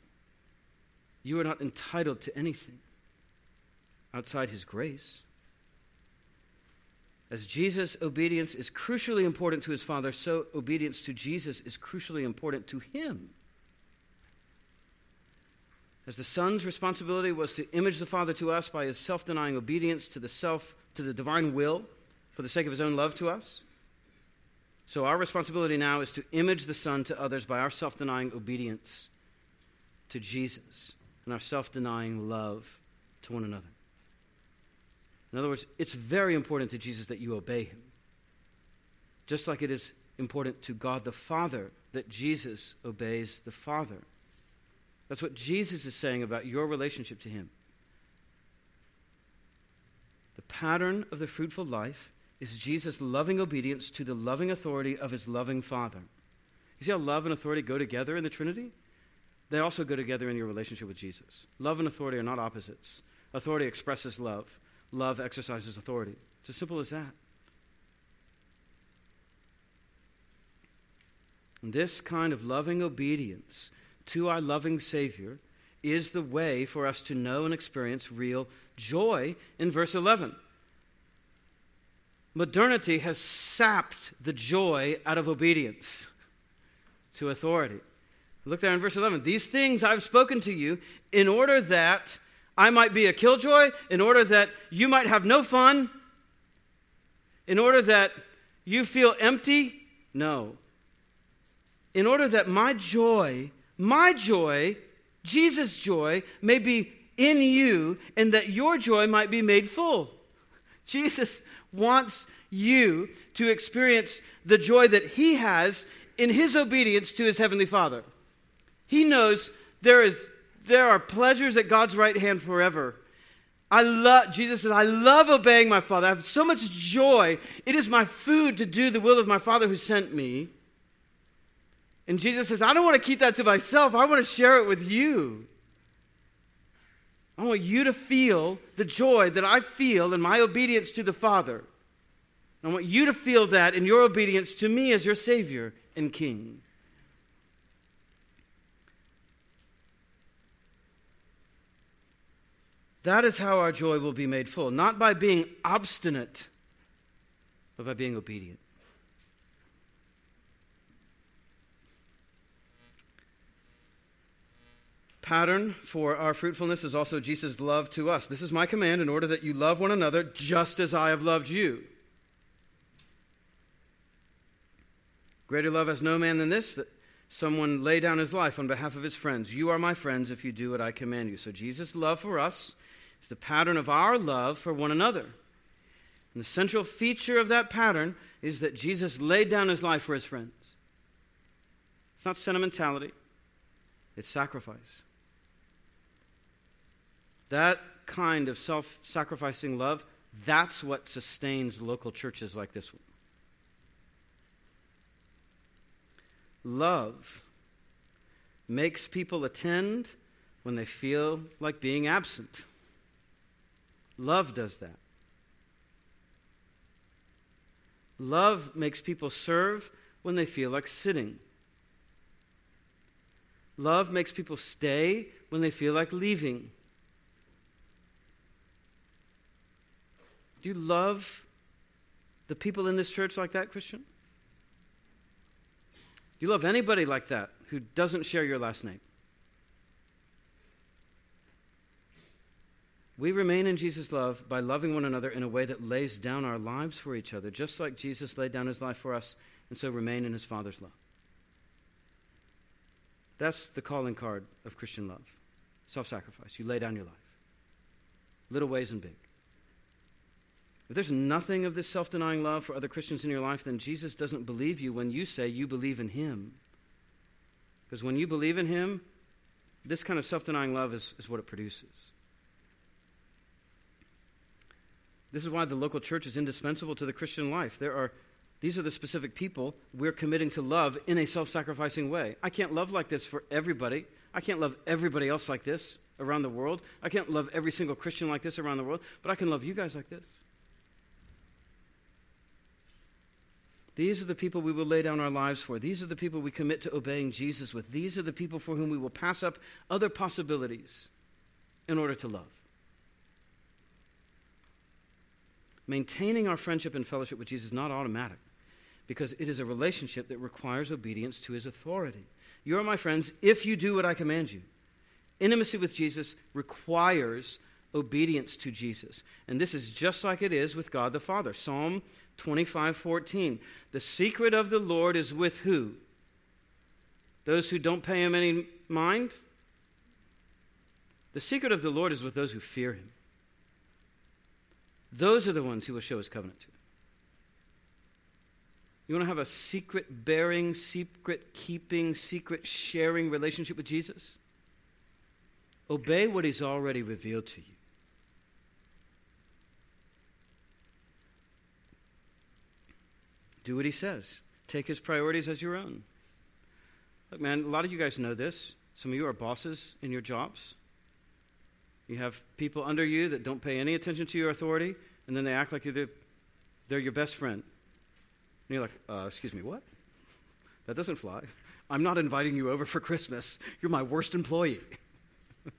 You are not entitled to anything outside his grace. As Jesus' obedience is crucially important to his Father, so obedience to Jesus is crucially important to him. As the Son's responsibility was to image the Father to us by his self denying obedience to the self, to the divine will for the sake of his own love to us, so our responsibility now is to image the Son to others by our self denying obedience to Jesus and our self denying love to one another. In other words, it's very important to Jesus that you obey him. Just like it is important to God the Father that Jesus obeys the Father. That's what Jesus is saying about your relationship to him. The pattern of the fruitful life is Jesus' loving obedience to the loving authority of his loving Father. You see how love and authority go together in the Trinity? They also go together in your relationship with Jesus. Love and authority are not opposites. Authority expresses love, love exercises authority. It's as simple as that. And this kind of loving obedience to our loving Savior is the way for us to know and experience real joy in verse 11 modernity has sapped the joy out of obedience to authority. Look there in verse 11. These things I've spoken to you in order that I might be a killjoy, in order that you might have no fun, in order that you feel empty. No. In order that my joy, my joy, Jesus' joy, may be in you, and that your joy might be made full. Jesus wants you to experience the joy that he has in his obedience to his heavenly Father. He knows there, is, there are pleasures at God's right hand forever. I love, Jesus says, I love obeying my Father. I have so much joy. It is my food to do the will of my Father who sent me. And Jesus says, I don't want to keep that to myself. I want to share it with you. I want you to feel the joy that I feel in my obedience to the Father. I want you to feel that in your obedience to me as your Savior and King. That is how our joy will be made full, not by being obstinate, but by being obedient. pattern for our fruitfulness is also Jesus' love to us. This is my command in order that you love one another just as I have loved you. Greater love has no man than this, that someone lay down his life on behalf of his friends. You are my friends if you do what I command you. So Jesus' love for us is the pattern of our love for one another. And the central feature of that pattern is that Jesus laid down his life for his friends. It's not sentimentality, it's sacrifice. That kind of self sacrificing love, that's what sustains local churches like this one. Love makes people attend when they feel like being absent. Love does that. Love makes people serve when they feel like sitting. Love makes people stay when they feel like leaving. Do you love the people in this church like that, Christian? Do you love anybody like that who doesn't share your last name? We remain in Jesus' love by loving one another in a way that lays down our lives for each other, just like Jesus laid down his life for us, and so remain in his Father's love. That's the calling card of Christian love self sacrifice. You lay down your life, little ways and big. If there's nothing of this self denying love for other Christians in your life, then Jesus doesn't believe you when you say you believe in him. Because when you believe in him, this kind of self denying love is, is what it produces. This is why the local church is indispensable to the Christian life. There are, these are the specific people we're committing to love in a self sacrificing way. I can't love like this for everybody. I can't love everybody else like this around the world. I can't love every single Christian like this around the world, but I can love you guys like this. These are the people we will lay down our lives for. These are the people we commit to obeying Jesus with. These are the people for whom we will pass up other possibilities in order to love. Maintaining our friendship and fellowship with Jesus is not automatic because it is a relationship that requires obedience to his authority. You are my friends if you do what I command you. Intimacy with Jesus requires obedience to Jesus. And this is just like it is with God the Father. Psalm 25 14. The secret of the Lord is with who? Those who don't pay him any mind? The secret of the Lord is with those who fear him. Those are the ones he will show his covenant to. You want to have a secret bearing, secret keeping, secret sharing relationship with Jesus? Obey what he's already revealed to you. Do what he says. Take his priorities as your own. Look, man, a lot of you guys know this. Some of you are bosses in your jobs. You have people under you that don't pay any attention to your authority, and then they act like they're, they're your best friend. And you're like, uh, excuse me, what? That doesn't fly. I'm not inviting you over for Christmas. You're my worst employee.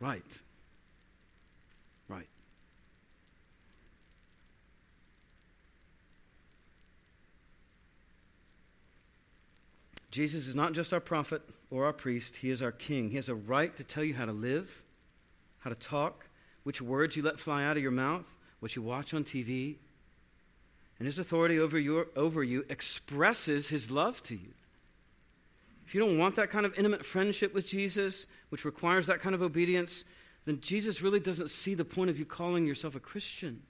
right. Right. Jesus is not just our prophet or our priest, he is our king. He has a right to tell you how to live, how to talk, which words you let fly out of your mouth, what you watch on TV. And his authority over, your, over you expresses his love to you. If you don't want that kind of intimate friendship with Jesus, which requires that kind of obedience, then Jesus really doesn't see the point of you calling yourself a Christian.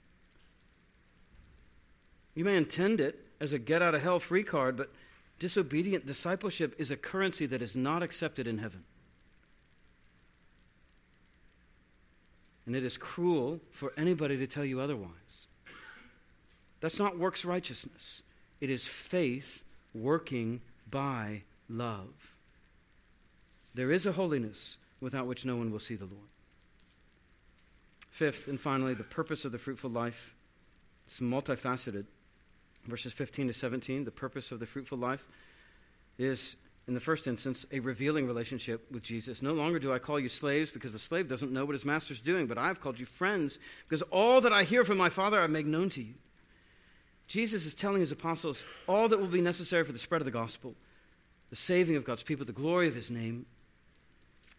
You may intend it as a get out of hell free card, but Disobedient discipleship is a currency that is not accepted in heaven. And it is cruel for anybody to tell you otherwise. That's not works righteousness, it is faith working by love. There is a holiness without which no one will see the Lord. Fifth, and finally, the purpose of the fruitful life. It's multifaceted verses 15 to 17, the purpose of the fruitful life is, in the first instance, a revealing relationship with Jesus. No longer do I call you slaves because the slave doesn't know what his master's doing, but I've called you friends because all that I hear from my Father I make known to you. Jesus is telling his apostles all that will be necessary for the spread of the gospel, the saving of God's people, the glory of his name.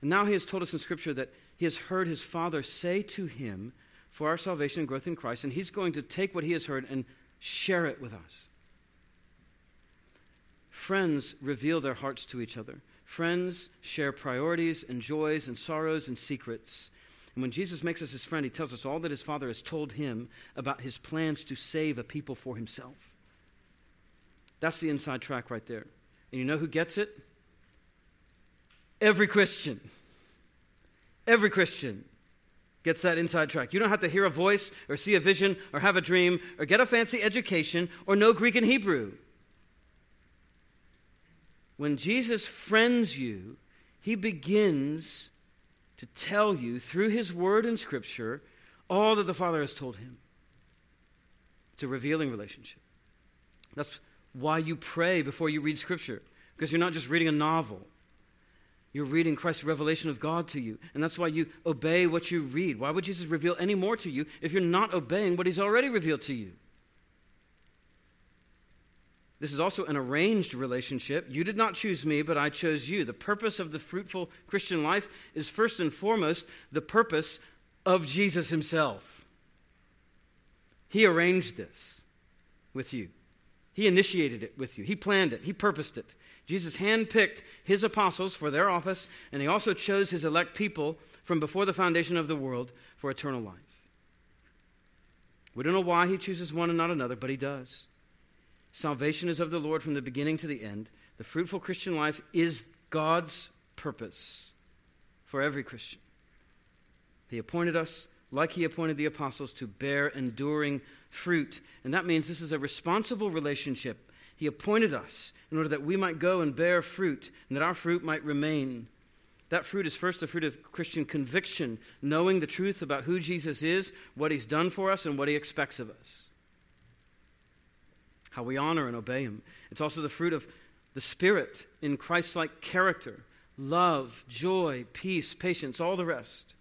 And now he has told us in Scripture that he has heard his Father say to him for our salvation and growth in Christ, and he's going to take what he has heard and share it with us. Friends reveal their hearts to each other. Friends share priorities and joys and sorrows and secrets. And when Jesus makes us his friend, he tells us all that his Father has told him about his plans to save a people for himself. That's the inside track right there. And you know who gets it? Every Christian. Every Christian gets that inside track. You don't have to hear a voice or see a vision or have a dream or get a fancy education or know Greek and Hebrew. When Jesus friends you, he begins to tell you through his word and scripture all that the Father has told him. It's a revealing relationship. That's why you pray before you read scripture, because you're not just reading a novel. You're reading Christ's revelation of God to you. And that's why you obey what you read. Why would Jesus reveal any more to you if you're not obeying what he's already revealed to you? This is also an arranged relationship. You did not choose me, but I chose you. The purpose of the fruitful Christian life is first and foremost the purpose of Jesus himself. He arranged this with you, He initiated it with you, He planned it, He purposed it. Jesus handpicked His apostles for their office, and He also chose His elect people from before the foundation of the world for eternal life. We don't know why He chooses one and not another, but He does. Salvation is of the Lord from the beginning to the end. The fruitful Christian life is God's purpose for every Christian. He appointed us, like He appointed the apostles, to bear enduring fruit. And that means this is a responsible relationship. He appointed us in order that we might go and bear fruit and that our fruit might remain. That fruit is first the fruit of Christian conviction, knowing the truth about who Jesus is, what He's done for us, and what He expects of us how we honor and obey Him. It's also the fruit of the Spirit in Christ like character love, joy, peace, patience, all the rest.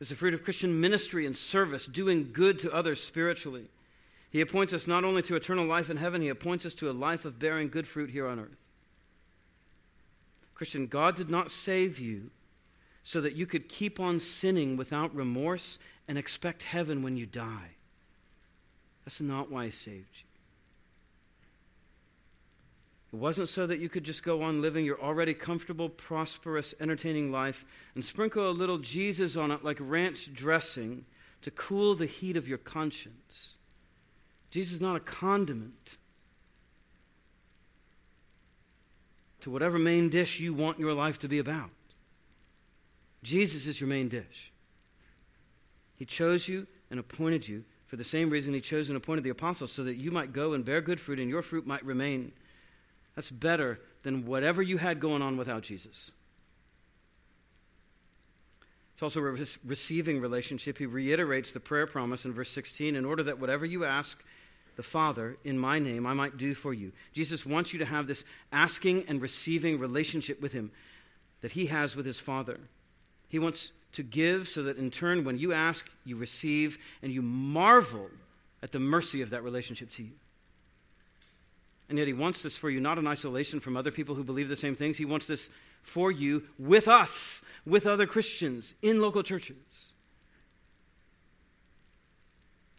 It's the fruit of Christian ministry and service, doing good to others spiritually. He appoints us not only to eternal life in heaven, He appoints us to a life of bearing good fruit here on earth. Christian, God did not save you so that you could keep on sinning without remorse and expect heaven when you die. That's not why He saved you. It wasn't so that you could just go on living your already comfortable, prosperous, entertaining life and sprinkle a little Jesus on it like ranch dressing to cool the heat of your conscience. Jesus is not a condiment to whatever main dish you want your life to be about. Jesus is your main dish. He chose you and appointed you for the same reason he chose and appointed the apostles, so that you might go and bear good fruit and your fruit might remain. That's better than whatever you had going on without Jesus. It's also a receiving relationship. He reiterates the prayer promise in verse 16 in order that whatever you ask the Father in my name, I might do for you. Jesus wants you to have this asking and receiving relationship with him that he has with his Father. He wants to give so that in turn, when you ask, you receive, and you marvel at the mercy of that relationship to you. And yet, He wants this for you not in isolation from other people who believe the same things. He wants this for you with us, with other Christians in local churches.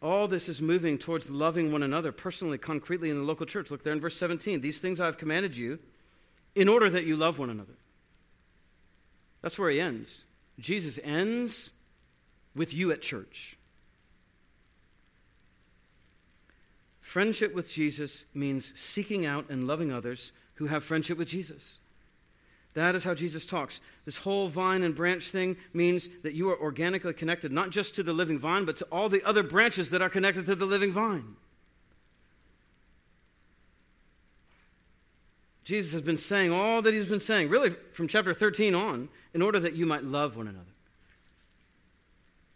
All this is moving towards loving one another personally, concretely in the local church. Look there in verse 17. These things I have commanded you in order that you love one another. That's where he ends. Jesus ends with you at church. Friendship with Jesus means seeking out and loving others who have friendship with Jesus. That is how Jesus talks. This whole vine and branch thing means that you are organically connected, not just to the living vine, but to all the other branches that are connected to the living vine. Jesus has been saying all that he's been saying, really from chapter 13 on, in order that you might love one another.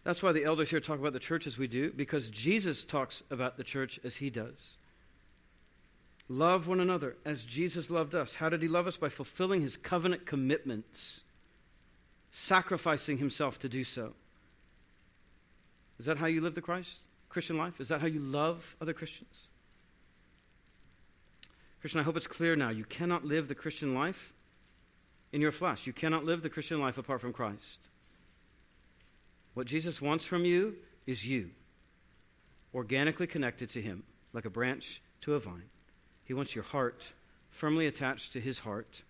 That's why the elders here talk about the church as we do, because Jesus talks about the church as he does. Love one another as Jesus loved us. How did he love us? By fulfilling his covenant commitments, sacrificing himself to do so. Is that how you live the Christ Christian life? Is that how you love other Christians? Christian, I hope it's clear now. You cannot live the Christian life in your flesh. You cannot live the Christian life apart from Christ. What Jesus wants from you is you, organically connected to Him, like a branch to a vine. He wants your heart firmly attached to His heart,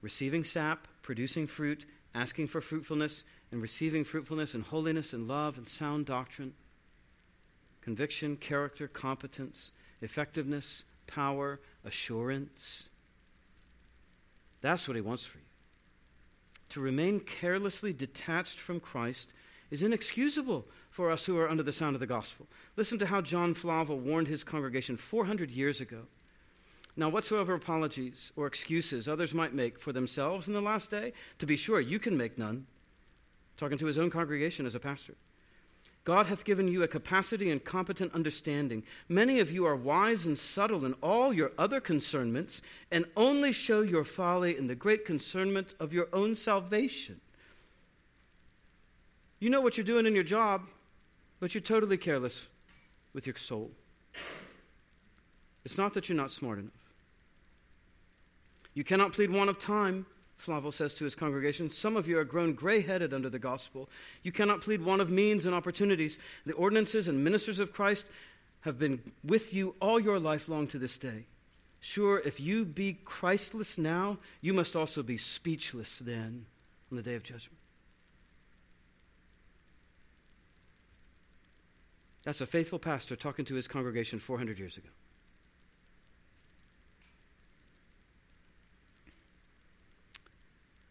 receiving sap, producing fruit, asking for fruitfulness, and receiving fruitfulness and holiness and love and sound doctrine, conviction, character, competence, effectiveness, power, assurance. That's what he wants for you. To remain carelessly detached from Christ is inexcusable for us who are under the sound of the gospel. Listen to how John Flavel warned his congregation 400 years ago. Now, whatsoever apologies or excuses others might make for themselves in the last day, to be sure, you can make none. Talking to his own congregation as a pastor. God hath given you a capacity and competent understanding. Many of you are wise and subtle in all your other concernments, and only show your folly in the great concernment of your own salvation. You know what you're doing in your job, but you're totally careless with your soul. It's not that you're not smart enough. You cannot plead want of time, Flavel says to his congregation. Some of you are grown gray headed under the gospel. You cannot plead want of means and opportunities. The ordinances and ministers of Christ have been with you all your life long to this day. Sure, if you be Christless now, you must also be speechless then on the day of judgment. That's a faithful pastor talking to his congregation 400 years ago.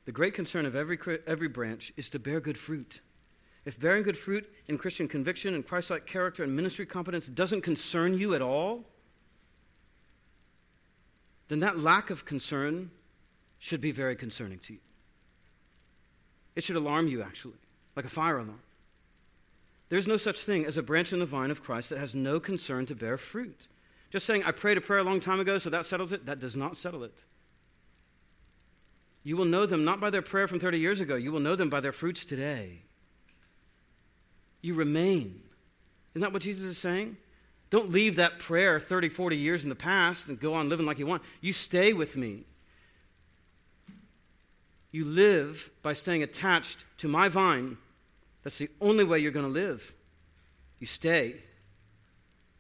The great concern of every, every branch is to bear good fruit. If bearing good fruit in Christian conviction and Christ like character and ministry competence doesn't concern you at all, then that lack of concern should be very concerning to you. It should alarm you, actually, like a fire alarm. There's no such thing as a branch in the vine of Christ that has no concern to bear fruit. Just saying, I prayed a prayer a long time ago, so that settles it, that does not settle it. You will know them not by their prayer from 30 years ago, you will know them by their fruits today. You remain. Isn't that what Jesus is saying? Don't leave that prayer 30, 40 years in the past and go on living like you want. You stay with me. You live by staying attached to my vine. That's the only way you're going to live. You stay.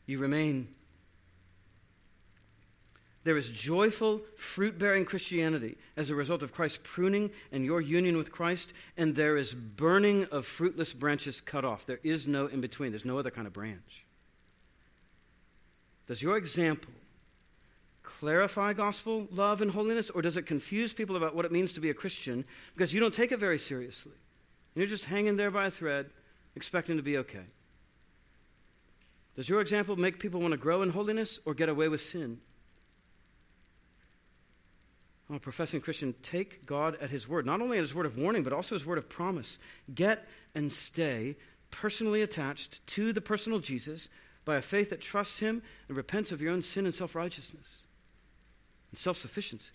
You remain. There is joyful, fruit bearing Christianity as a result of Christ's pruning and your union with Christ, and there is burning of fruitless branches cut off. There is no in between, there's no other kind of branch. Does your example clarify gospel love and holiness, or does it confuse people about what it means to be a Christian because you don't take it very seriously? And you're just hanging there by a thread, expecting to be okay. Does your example make people want to grow in holiness or get away with sin? a professing Christian, take God at His word, not only at His word of warning, but also His word of promise. Get and stay personally attached to the personal Jesus by a faith that trusts Him and repents of your own sin and self righteousness and self sufficiency.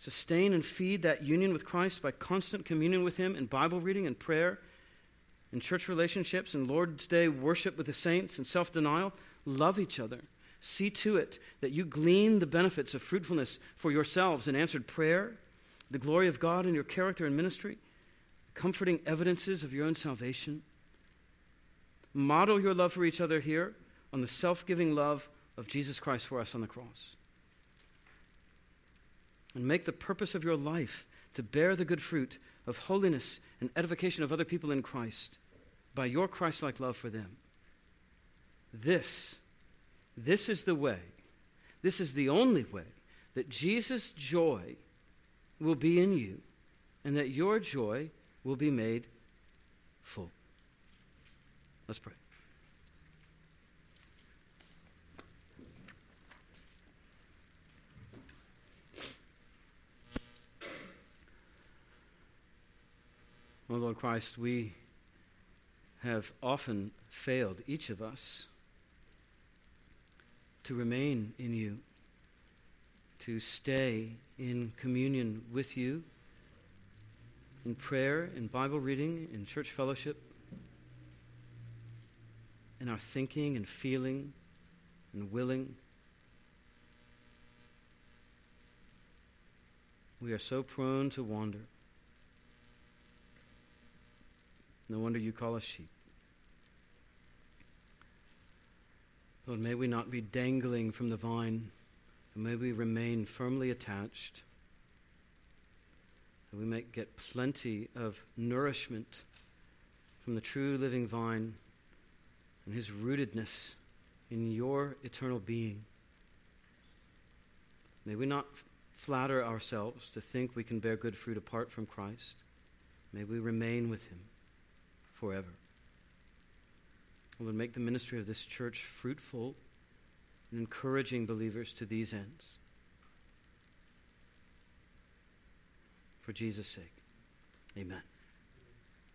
Sustain and feed that union with Christ by constant communion with Him in Bible reading and prayer, in church relationships, and Lord's Day worship with the saints and self denial. Love each other. See to it that you glean the benefits of fruitfulness for yourselves in answered prayer, the glory of God in your character and ministry, comforting evidences of your own salvation Model your love for each other here on the self giving love of Jesus Christ for us on the cross. And make the purpose of your life to bear the good fruit of holiness and edification of other people in Christ by your Christ like love for them. This, this is the way, this is the only way that Jesus' joy will be in you and that your joy will be made full. Let's pray. Oh Lord Christ, we have often failed, each of us, to remain in you, to stay in communion with you, in prayer, in Bible reading, in church fellowship in our thinking and feeling and willing. We are so prone to wander. No wonder you call us sheep. Lord, may we not be dangling from the vine, and may we remain firmly attached, that we may get plenty of nourishment from the true living vine and his rootedness in your eternal being. May we not flatter ourselves to think we can bear good fruit apart from Christ. May we remain with him forever. Lord, make the ministry of this church fruitful and encouraging believers to these ends. For Jesus' sake, amen.